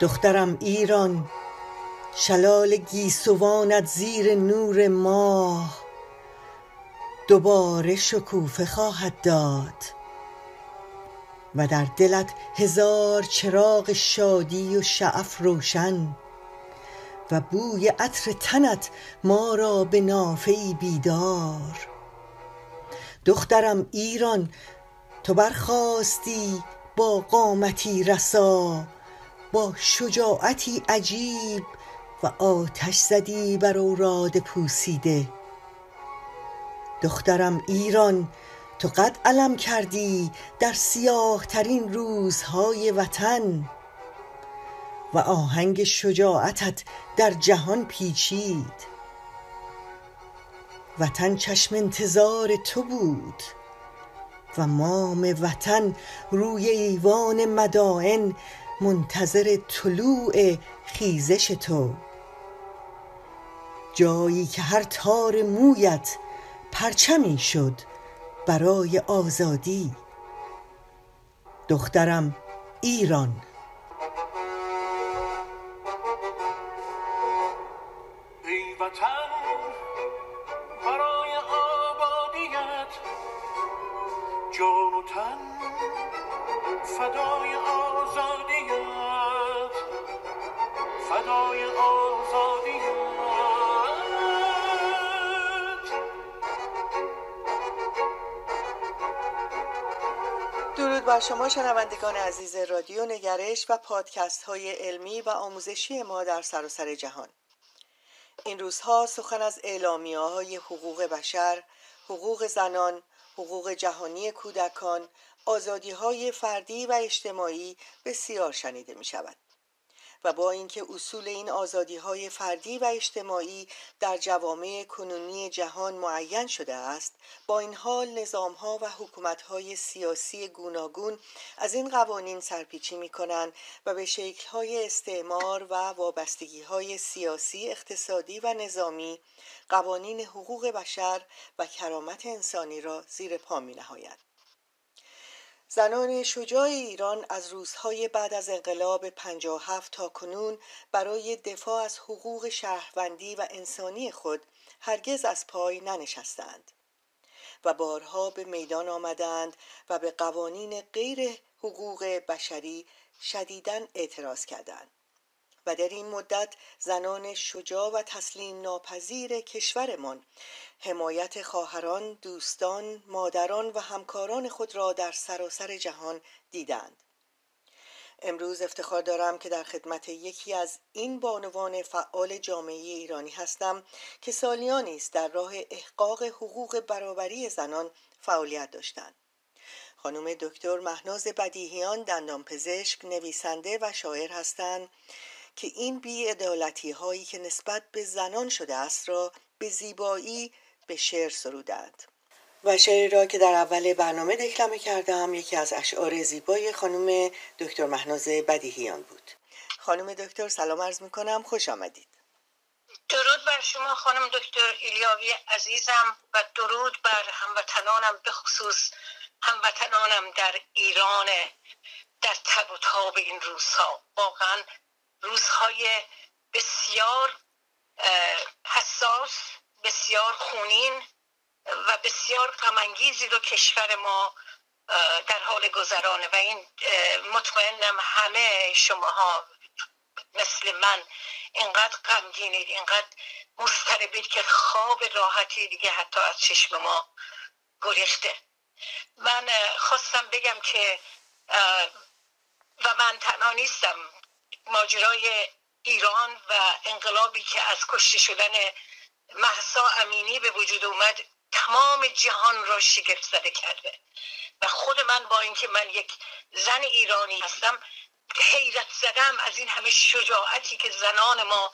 دخترم ایران شلال گیسوانت زیر نور ماه. دوباره شکوفه خواهد داد و در دلت هزار چراغ شادی و شعف روشن و بوی عطر تنت ما را به نافه بیدار. دخترم ایران تو برخاستی با قامتی رسا. با شجاعتی عجیب و آتش زدی بر اوراد پوسیده. دخترم ایران تو قد علم کردی در سیاه ترین روزهای وطن. و آهنگ شجاعتت در جهان پیچید. وطن چشم انتظار تو بود و مام وطن روی ایوان مدائن منتظر طلوع خیزش تو. جایی که هر تار مویت پرچمی شد برای آزادی. دخترم ایران. درود بر شما شنوندگان عزیز رادیو نگرش و پادکست های علمی و آموزشی ما در سراسر جهان این روزها سخن از اعلامی های حقوق بشر، حقوق زنان، حقوق جهانی کودکان، آزادی های فردی و اجتماعی بسیار شنیده می شود. و با اینکه اصول این آزادی های فردی و اجتماعی در جوامع کنونی جهان معین شده است با این حال نظام ها و حکومت های سیاسی گوناگون از این قوانین سرپیچی می کنند و به شکل های استعمار و وابستگی های سیاسی اقتصادی و نظامی قوانین حقوق بشر و کرامت انسانی را زیر پا می نهاید. زنان شجاع ایران از روزهای بعد از انقلاب 57 تا کنون برای دفاع از حقوق شهروندی و انسانی خود هرگز از پای ننشستند و بارها به میدان آمدند و به قوانین غیر حقوق بشری شدیداً اعتراض کردند. و در این مدت زنان شجاع و تسلیم ناپذیر کشورمان حمایت خواهران، دوستان، مادران و همکاران خود را در سراسر جهان دیدند. امروز افتخار دارم که در خدمت یکی از این بانوان فعال جامعه ایرانی هستم که سالیانی است در راه احقاق حقوق برابری زنان فعالیت داشتند. خانم دکتر مهناز بدیهیان دندانپزشک نویسنده و شاعر هستند که این بیعدالتی هایی که نسبت به زنان شده است را به زیبایی به شعر سرودند. و شعری را که در اول برنامه دکلمه کردم یکی از اشعار زیبای خانم دکتر مهناز بدیهیان بود. خانم دکتر سلام عرض می‌کنم خوش آمدید. درود بر شما خانم دکتر ایلیاوی عزیزم و درود بر هموطنانم به خصوص هموطنانم در ایران در تب و تاب این روزها. واقعا روزهای بسیار حساس بسیار خونین و بسیار غمانگیزی رو کشور ما در حال گذرانه. و این مطمئنم همه شماها مثل من اینقدر غمگینید اینقدر مستربید که خواب راحتی دیگه حتی از چشم ما گریخته. من خواستم بگم که و من تنها نیستم ماجرای ایران و انقلابی که از کشته شدن محسا امینی به وجود اومد تمام جهان را شگفت زده کرده. و خود من با اینکه من یک زن ایرانی هستم حیرت زدم از این همه شجاعتی که زنان ما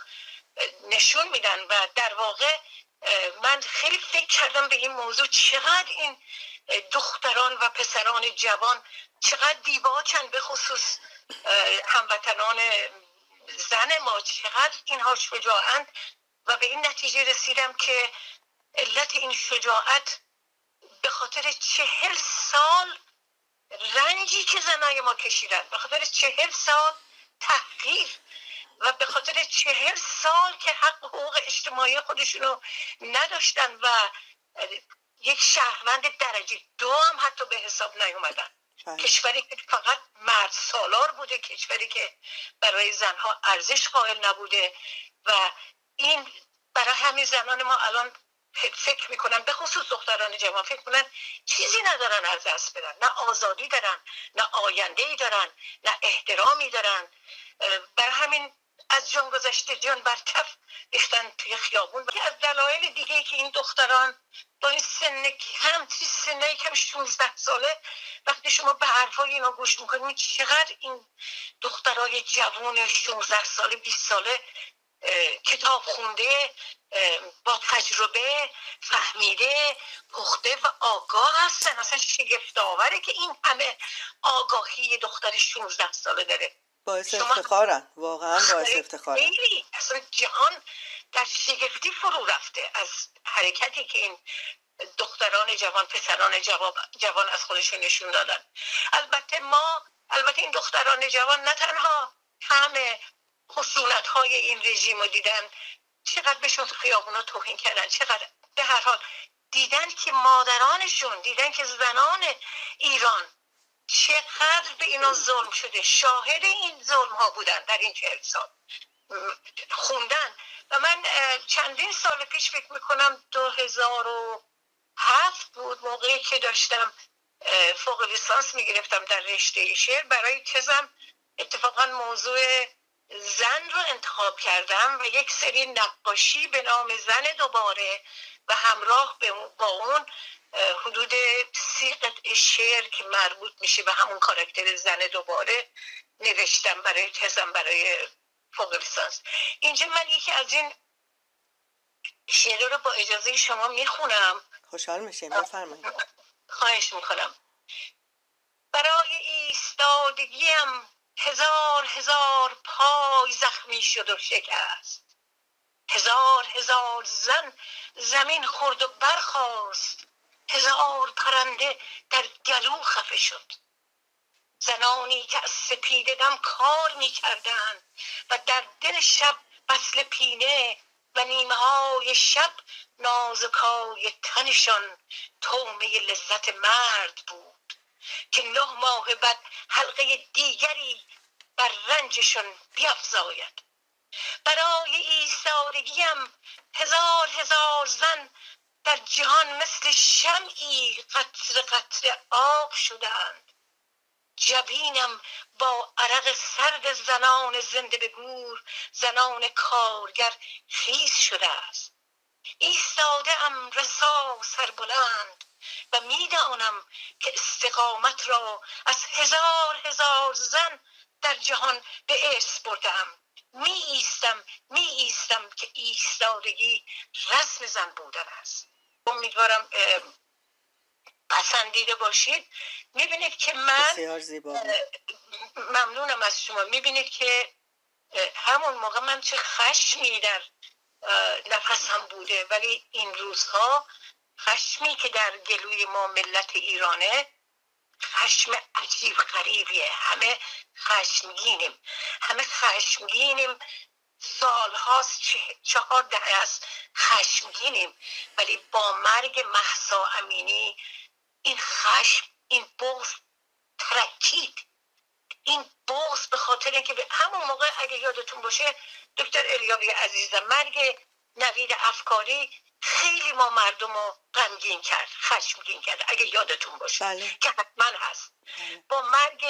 نشون میدن. و در واقع من خیلی فکر کردم به این موضوع چقدر این دختران و پسران جوان چقدر دیباچن به خصوص هموطنان زن ما چقدر اینها شجاعند و به این نتیجه رسیدم که علت این شجاعت به خاطر چهل سال رنجی که زنای ما کشیدن به خاطر چهل سال تحقیر و به خاطر چهل سال که حق حقوق اجتماعی خودشونو نداشتن و یک شهروند درجه دو هم حتی به حساب نیومدن. کشوری که فقط مرد سالار بوده کشوری که برای زنها ارزش قائل نبوده و این برای همین زنان ما الان فکر می‌کنن به خصوص دختران جوان فکر کنن چیزی ندارن از دست بدن. نه آزادی دارن نه آینده ای دارن نه احترامی دارن. برای همین از جان گذشته جان بر کف ریختن توی خیابون. از دلایل دیگه که این دختران با این سن کم توی سنه کم 16 ساله وقتی شما به حرفای اینا گوش می‌کنید چقدر این دخترای جوان 16 ساله 20 ساله کتاب خونده با تجربه فهمیده پخته و آگاه هستن. اصلا شگفت آوره که این همه آگاهی دختر 16 ساله داره. باعث افتخارن. واقعا باعث افتخارن. اصلا جهان در شگفتی فرو رفته از حرکتی که این دختران جوان پسران جوان از خودشون نشون دادن. البته ما البته این دختران جوان نه تنها همه خشونت های این رژیم رو دیدن چقدر بهشون خیابونا توهین کردن چقدر به هر حال دیدن که مادرانشون دیدن که زنان ایران چقدر به اینا ظلم شده. شاهد این ظلم ها بودن در این چهل سال خوندن. و من چندین سال پیش فکر می‌کنم دو هزار و هفت بود موقعی که داشتم فوق لیسانس می‌گرفتم در رشته شعر. برای تزم اتفاقا موضوع زن رو انتخاب کردم و یک سری نقاشی به نام زن دوباره و همراه با اون حدود سی قطعه شعر که مربوط میشه به همون کاراکتر زن دوباره نوشتم برای تزم برای فوق لیسانس. اینجا من یکی از این شعر رو با اجازه شما می‌خونم. خوشحال میشیم بفرمایید. خواهش می‌کنم. برای ایستادگیم هزار هزار پای زخمی شد و شکست. هزار هزار زن زمین خورد و برخاست. هزار پرنده در گلو خفه شد. زنانی که از سپیده دم کار می کردن و در دل شب بسل پینه و نیمه های شب نازکای تنشان تومه لذت مرد بود که نه ماه بعد حلقه دیگری بر رنجشان بیافزاید. برای ایستادگیم هزار هزار زن در جهان مثل شمعی قطر قطر آب شدند. جبینم با عرق سرد زنان زنده به گور زنان کارگر خیز شده است. ایستاده ام رسا سربلند و می‌دانم که استقامت را از هزار هزار زن در جهان به ارث بردم می ایستم می ایستم که ایستادگی رسم زن بودن است. امیدوارم پسندیده باشید. می‌بینید که من ممنونم از شما. می‌بینید که همون موقع من چه خشمی در نفسم بوده. ولی این روزها خشمی که در گلوی ما ملت ایرانه خشم عجیب غریبیه. همه خشمگینیم. همه خشمگینیم. سالهاست چهار دهه است خشمگینیم. ولی با مرگ محسا امینی این خشم این بغض ترکید. این بغض به خاطر اینکه به همون موقع اگه یادتون باشه دکتر الیاوی عزیزم مرگ نوید افکاری خیلی ما مردم رو غمگین کرد خشمگین کرد. اگه یادتون باشه بله. که حتما هست. بله. با مرگ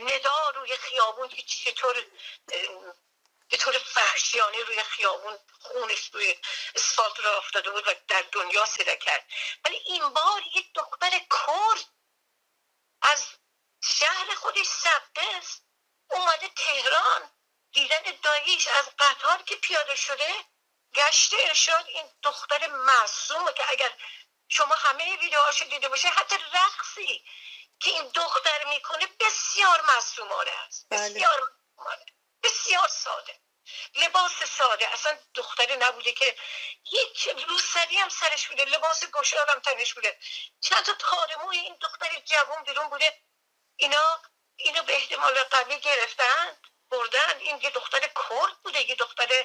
ندا روی خیابون که چطور به طور وحشیانه روی خیابون خونش روی اسفالت را افتاده بود و در دنیا صدا کرد. ولی این بار یک دختر کرد. از شهر خودش سبتس اومده تهران. دیدن داییش از قطار که پیاده شده گشت ارشاد این دختر معصومه که اگر شما همه ویدیوهاشو دیده باشه حتی رقصی که این دختر می‌کنه بسیار معصومانه است. بله. بسیار بسیار ساده. لباس ساده. اصلا دختری نبوده که یک روسری هم سرش بوده لباس گشاد هم تنش بوده. چند تا تارموی این دختر جوان بیرون بوده. اینا اینو به احتمال قوی گرفتن. بردن این یه دختر کرد بوده یه دختر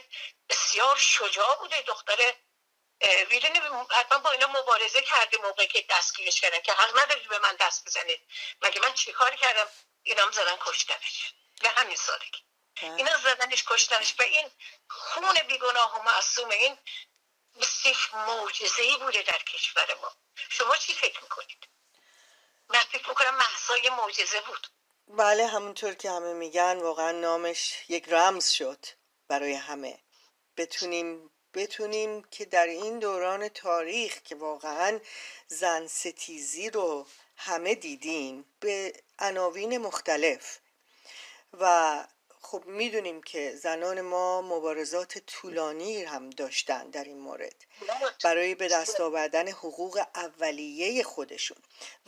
بسیار شجاع بوده دختر می‌دونی حتما با اینا مبارزه کرده موقعی که دستگیرش کردن که حق نداری به من دست بزنید. مگه من چیکار کردم؟ اینام زدن کشتنش. به همین سادگی. اینا زدنش کشتنش. به این خون بیگناه و معصوم این بسیف موجزه ای بوده در کشور ما. شما چی فکر می‌کنید؟ من فکر می‌کنم محصای موجزه بود. بله همونطور که همه میگن واقعا نامش یک رمز شد برای همه. بتونیم بتونیم که در این دوران تاریخ که واقعا زن ستیزی رو همه دیدیم به عناوین مختلف و خب می‌دونیم که زنان ما مبارزات طولانی هم داشتن در این مورد برای به دست آوردن حقوق اولیه خودشون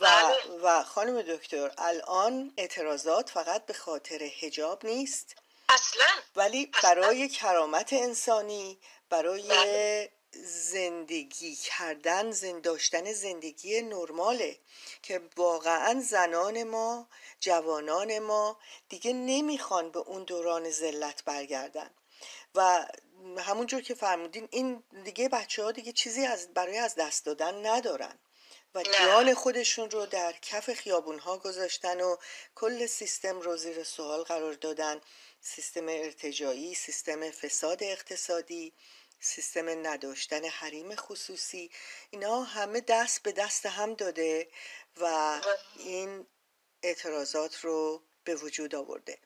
و, بله. و خانم دکتر الان اعتراضات فقط به خاطر هجاب نیست اصلا ولی برای کرامت انسانی برای بله. زندگی کردن زند داشتن زندگی نرماله که واقعا زنان ما جوانان ما دیگه نمی‌خوان به اون دوران ذلت برگردن. و همونجور که فرمودین این دیگه بچه ها دیگه چیزی از برای از دست دادن ندارن. و جان خودشون رو در کف خیابون ها گذاشتن و کل سیستم رو زیر سوال قرار دادن. سیستم ارتجایی سیستم فساد اقتصادی. سیستم نداشتن حریم خصوصی اینا همه دست به دست هم داده و این اعتراضات رو به وجود آورده.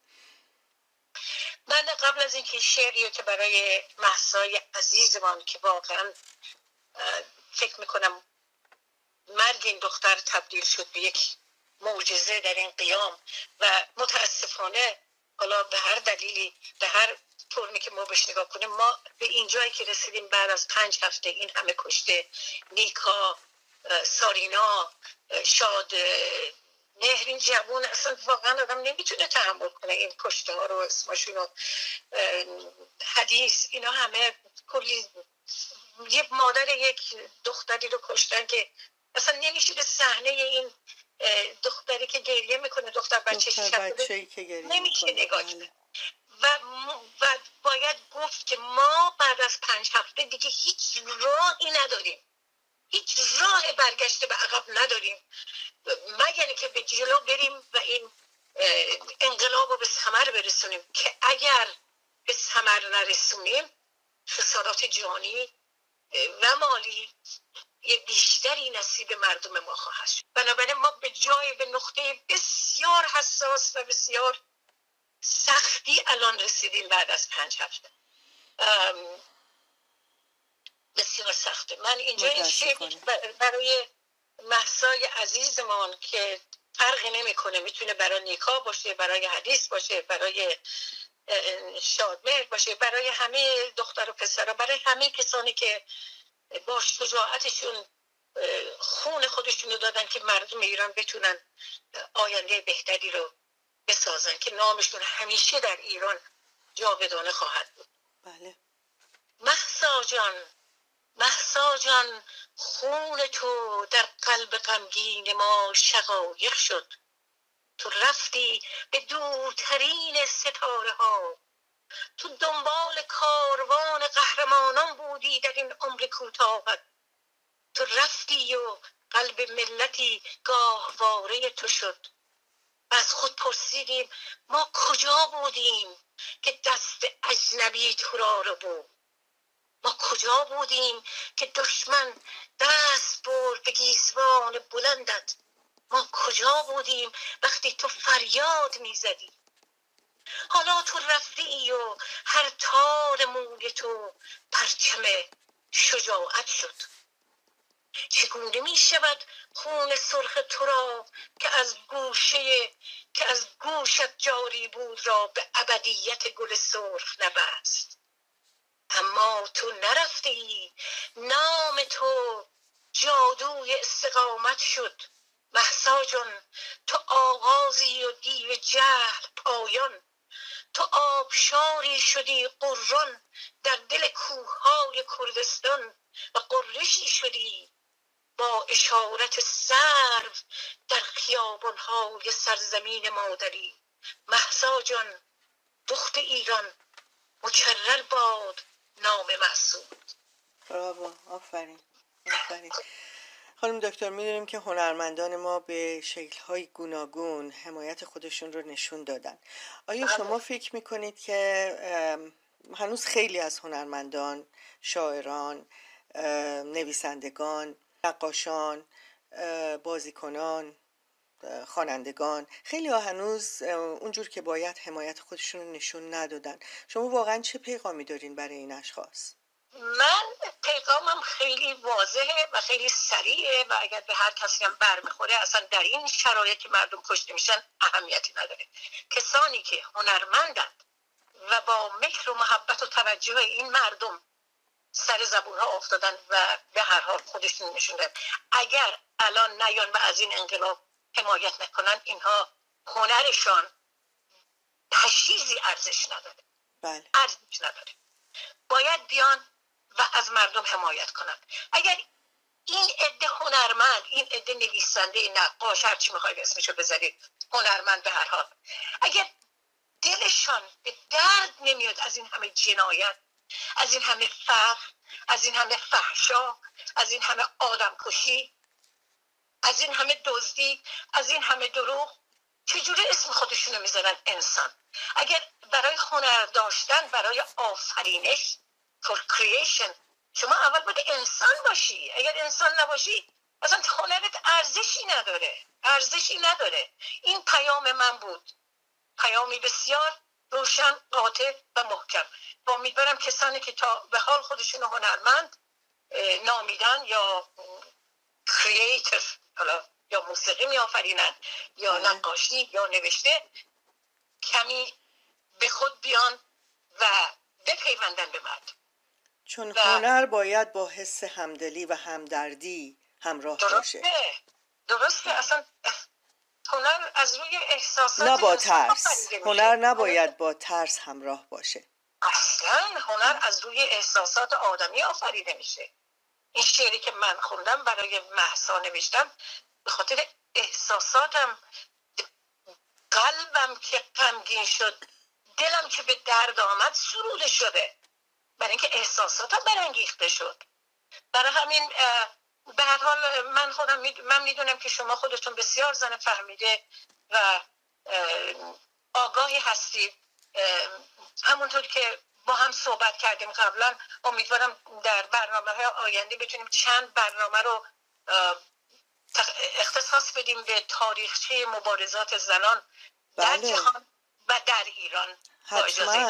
من قبل از اینکه شعری که برای محسای عزیزمان که واقعا فکر می‌کنم مرگ این دختر تبدیل شد به یک معجزه در این قیام و متاسفانه حالا به هر دلیلی به هر فرمی که ما بهش نگاه کنیم. ما به اینجایی که رسیدیم بعد از پنج هفته این همه کشته نیکا سارینا شاد نهرین جوون اصلا واقعا آدم نمی‌تونه تحمل کنه این کشته ها رو اسمشون حدیث اینا همه کلی یه مادر یک دختری رو کشتن که اصلا نمیشه به صحنه این دختری که گریه می‌کنه دختر بچه نمیشه نگاه بله. و, و باید گفت که ما بعد از پنج هفته دیگه هیچ راهی نداریم. هیچ راه برگشته به عقب نداریم. مگر که به جلو بریم و این انقلاب رو به ثمر برسونیم که اگر به ثمر نرسونیم خسارات جانی و مالی یه بیشتری نصیب مردم ما خواهد شد. بنابراین ما به جای به نقطه بسیار حساس و بسیار سختی الان رسیدیم بعد از پنج هفته. بسیار سخته. من اینجا این برای محسای عزیزمان که فرقی نمی‌کنه می‌تونه برای نیکا باشه برای حدیث باشه برای شادمهر باشه برای همه دختر و پسرها برای همه کسانی که با شجاعتشون خون خودشون رو دادن که مردم ایران بتونن آینده بهتری رو بسازن که نامشون همیشه در ایران جاودانه خواهد بود. بله. محسا جان محسا جان خون تو در قلب غمگین ما شقایق شد. تو رفتی به دورترین ستاره ها تو دنبال کاروان قهرمانان بودی در این عمر کوتاهت تو رفتی و قلب ملتی گاهواره تو شد. از خود پرسیدیم ما کجا بودیم که دست اجنبی تو را رو بود؟ ما کجا بودیم که دشمن دست برد به گیسوان بلندت؟ ما کجا بودیم وقتی تو فریاد می‌زدی؟ حالا تو رفتی و هر تار موی تو پرچم شجاعت شد. چگونه می شود خون سرخ تو را که از گوشه که از گوشت جاری بود را به ابدیت گل سرخ نبست؟ اما تو نرفتی نام تو جادوی استقامت شد. محسا جان تو آغازی و دیو جهل پایان. تو آبشاری شدی قران در دل کوههای کردستان و قرشی شدی با اشارت سرو در خیابانهای سرزمین مادری. محسا جان دخت ایران مکرر باد نام محسود. براو آفرین آفرین. خانم دکتر می‌دونیم که هنرمندان ما به شکلهای گوناگون حمایت خودشون رو نشون دادن. آیا بله. شما فکر می‌کنید که هنوز خیلی از هنرمندان شاعران نویسندگان نقاشان بازیکنان خوانندگان. خیلی ها هنوز اونجور که باید حمایت خودشون رو نشون ندادن. شما واقعا چه پیغامی دارین برای این اشخاص؟ من پیغامم خیلی واضحه و خیلی سریعه و اگر به هر کسی هم برمیخوره اصلا در این شرایط که مردم کشته میشن اهمیتی نداره. کسانی که هنرمندند و با مهر و محبت و توجه این مردم سر زبون ها افتادن و به هر حال خودشون نشوندن اگر الان نیان و از این انقلاب حمایت نکنن اینها هنرشان تشیزی ارزش نداره. بله. ارزش نداره. باید بیان و از مردم حمایت کنند. اگر این عده هنرمند این عده نویسنده نقاش هر چی می‌خواید اسمشو بذارید هنرمند به هر حال. اگر دلشان به درد نمیاد از این همه جنایت از این همه فقر از این همه فحشا از این همه آدم کشی از این همه دزدی از این همه دروغ چجوری اسم خودشونو می‌ذارن انسان؟ اگر برای هنر داشتن برای آفرینش for creation شما اول باید انسان باشی. اگر انسان نباشی اصلا هنرت ارزشی نداره. ارزشی نداره. این پیام من بود. پیامی بسیار روشن قاطع و محکم با امیدوارم کسانی که تا به حال خودشون هنرمند نامیدن یا کریتر حالا یا موسیقی می آفرینن یا بله. نقاشی یا نوشته کمی به خود بیان و بپیوندن به مرد چون هنر باید با حس همدلی و همدردی همراه درسته. باشه درسته اصلا هنر از روی احساسات نه با ترس. هنر نباید با ترس همراه باشه. اصلا هنر از روی احساسات آدمی آفریده میشه. این شعری که من خوندم برای محسا نوشتم به خاطر احساساتم قلبم که غمگین شد دلم که به درد آمد سروده شده. برای اینکه احساساتم برانگیخته شد. برای همین به هر حال من خودم من می‌دونم که شما خودتون بسیار زن فهمیده و آگاهی هستید همونطور که با هم صحبت کردیم قبلا امیدوارم در برنامه های آینده بتونیم چند برنامه رو اختصاص بدیم به تاریخچه مبارزات زنان در بله. جهان و در ایران حتما.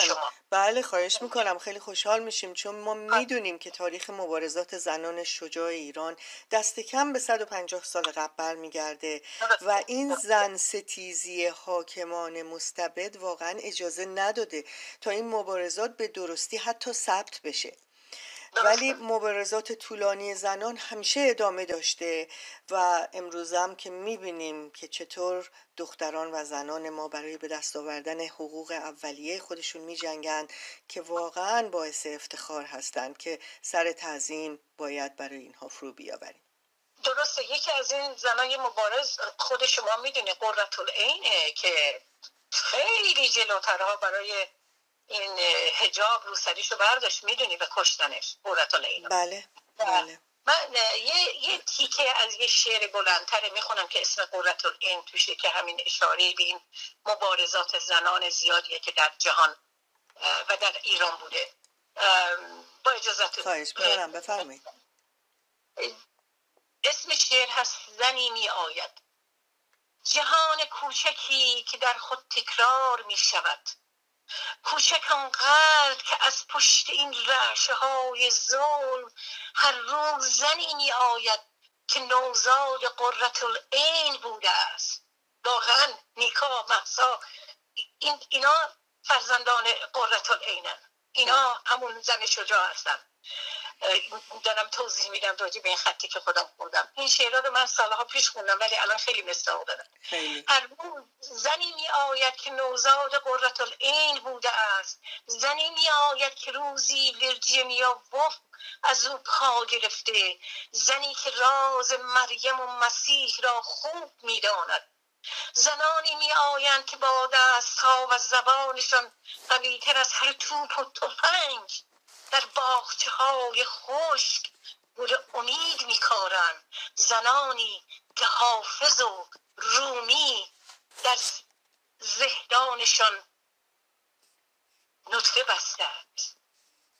بله خواهش می‌کنم. خیلی خوشحال میشیم چون ما می‌دونیم که تاریخ مبارزات زنان شجاع ایران دست کم به 150 سال قبل برمیگرده و این زن ستیزی حاکمان مستبد واقعا اجازه نداده تا این مبارزات به درستی حتی ثبت بشه. ولی مبارزات طولانی زنان همیشه ادامه داشته و امروز هم که می‌بینیم که چطور دختران و زنان ما برای به دست آوردن حقوق اولیه خودشون میجنگند که واقعا باعث افتخار هستند که سر تعظیم باید برای اینها فرو بیاوریم. درسته یکی از این زنای مبارز خود شما می‌دونه قررت العینه که خیلی جلوترها برای این هجاب رو سریشو برداشت می‌دونی به کشتنش قررت العین بله بله. من یه, یه تیکه از یه شعر بلندتر می‌خونم که اسم قررت این توشه که همین اشاره به این مبارزات زنان زیادیه که در جهان و در ایران بوده. با اجازت خواهش بفرمایید. اسم شعر هست زنی می آید. جهان کوچکی که در خود تکرار می شود کوچک آنقدر که از پشت این رعشه های ظلم هر روز زنی می آید که نوزاد قررت العین بوده است. واقعا نیکا محسا این اینا فرزندان قررت العینن اینا همون زن شجاع هستن. دارم توضیح میدم راجع به این خطی که خودم خوندم. این شعرها رو من سالها پیش خوندم ولی الان خیلی مثل دارم. هر زنی می آید که نوزاد قررت این بوده است. زنی می آید که روزی ویرجینیا وف از او پا گرفته. زنی که راز مریم و مسیح را خوب می‌داند. زنانی می آیند که با دست ها و زبانشان قویتر از هر توپ و تفنگ. در باخچه های خشک گل امید میکارند. زنانی که حافظ و رومی در زهدانشان نطفه بستند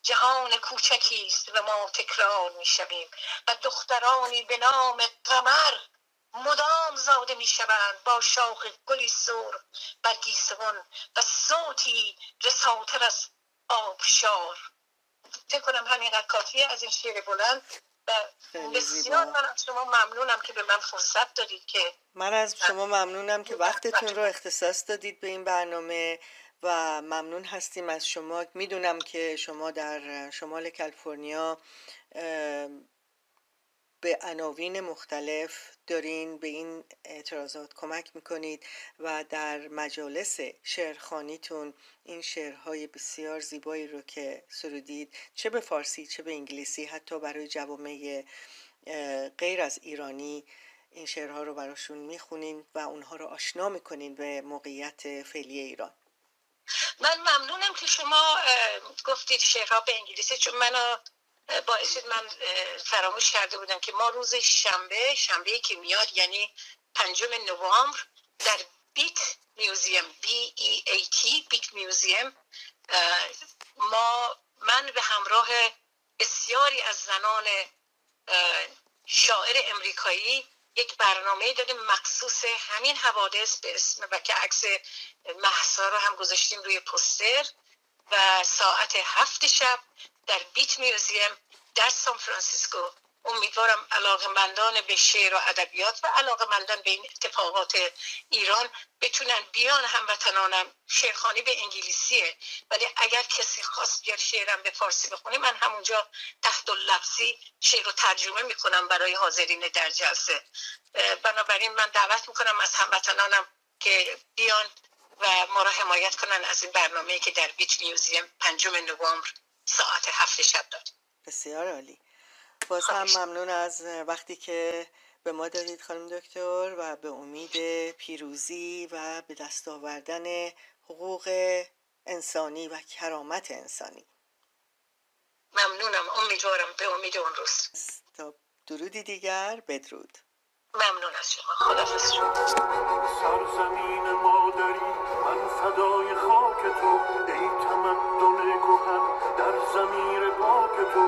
جهان کوچکی است و ما تکرار می‌شویم و دخترانی به نام قمر مدام زاده می‌شوند با شاخ گلی سر بر گیسوان و صوتی رساتر از آبشار. فکر کنم همینقدر کافیه از این شعر بلند. و بسیار من از شما ممنونم که به من فرصت دادید که من از شما ممنونم که وقتتون رو اختصاص دادید به این برنامه و ممنون هستیم از شما. می‌دونم که شما در شمال کالیفرنیا به عناوین مختلف دارین به این اعتراضات کمک می‌کنید و در مجالس شعرخانیتون این شعرهای بسیار زیبایی رو که سرودید چه به فارسی چه به انگلیسی حتی برای جوامع غیر از ایرانی این شعرها رو براشون می‌خونین و اونها رو آشنا می‌کنین به موقعیت فعلی ایران. من ممنونم که شما گفتید شعرها به انگلیسی چون منو باعث من فراموش کرده بودم که ما روز شنبه شنبه که میاد یعنی پنجم نوامبر در بیت میوزیم بی ای ای تی بیت میوزیم ما من به همراه بسیاری از زنان شاعر امریکایی یک برنامه داریم مخصوص همین حوادث به اسم و که عکس محسا رو هم گذاشتیم روی پوستر و ساعت هفت شب در بیت میوزیم در سان فرانسیسکو. امیدوارم علاقه مندان به شعر و ادبیات و علاقه مندان به این اتفاقات ایران بتونن بیان هموطنانم. شعرخانی به انگلیسیه ولی اگر کسی خواست بیاد شعرم به فارسی بخونه من همونجا تحت لفظی شعر رو ترجمه می‌کنم برای حاضرین در جلسه. بنابراین من دعوت می‌کنم از هموطنانم که بیان و ما را حمایت کنن از این برنامه که در بیچ میوزیم پنجم نوامبر. ساعت هفت شب داد بسیار عالی. باز هم ممنون از وقتی که به ما دادید خانم دکتر و به امید پیروزی و به دست آوردن حقوق انسانی و کرامت انسانی. ممنونم. امیدوارم به امید اون روز. تا درودی دیگر بدرود. ممنون از شما. خدافز شما سرزمین مادری من فدای خاک تو ای تمدن کهن زمیر پاک تو